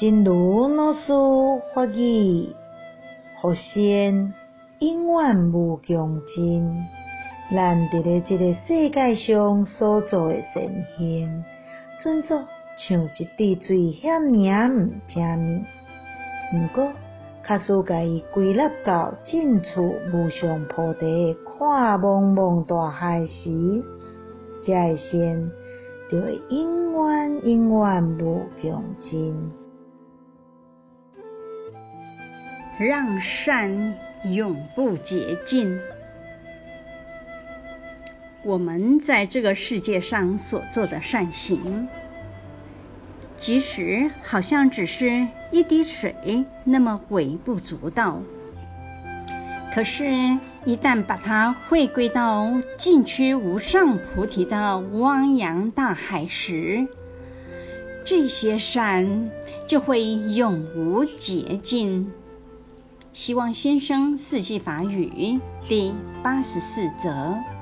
正如老师法语，佛仙永远无穷尽。咱伫咧这个世界上所做诶善行，准作像一滴水，遐尔毋正密。毋过，假使甲伊归纳到尽处无上菩提看茫茫大海时，这个善就会永远永远无穷尽。让善永不竭尽。我们在这个世界上所做的善行，即使好像只是一滴水那么微不足道，可是，一旦把它汇归到尽趋无上菩提的汪洋大海时，这些善就会永无竭尽。希望先生四季法语第八十四则。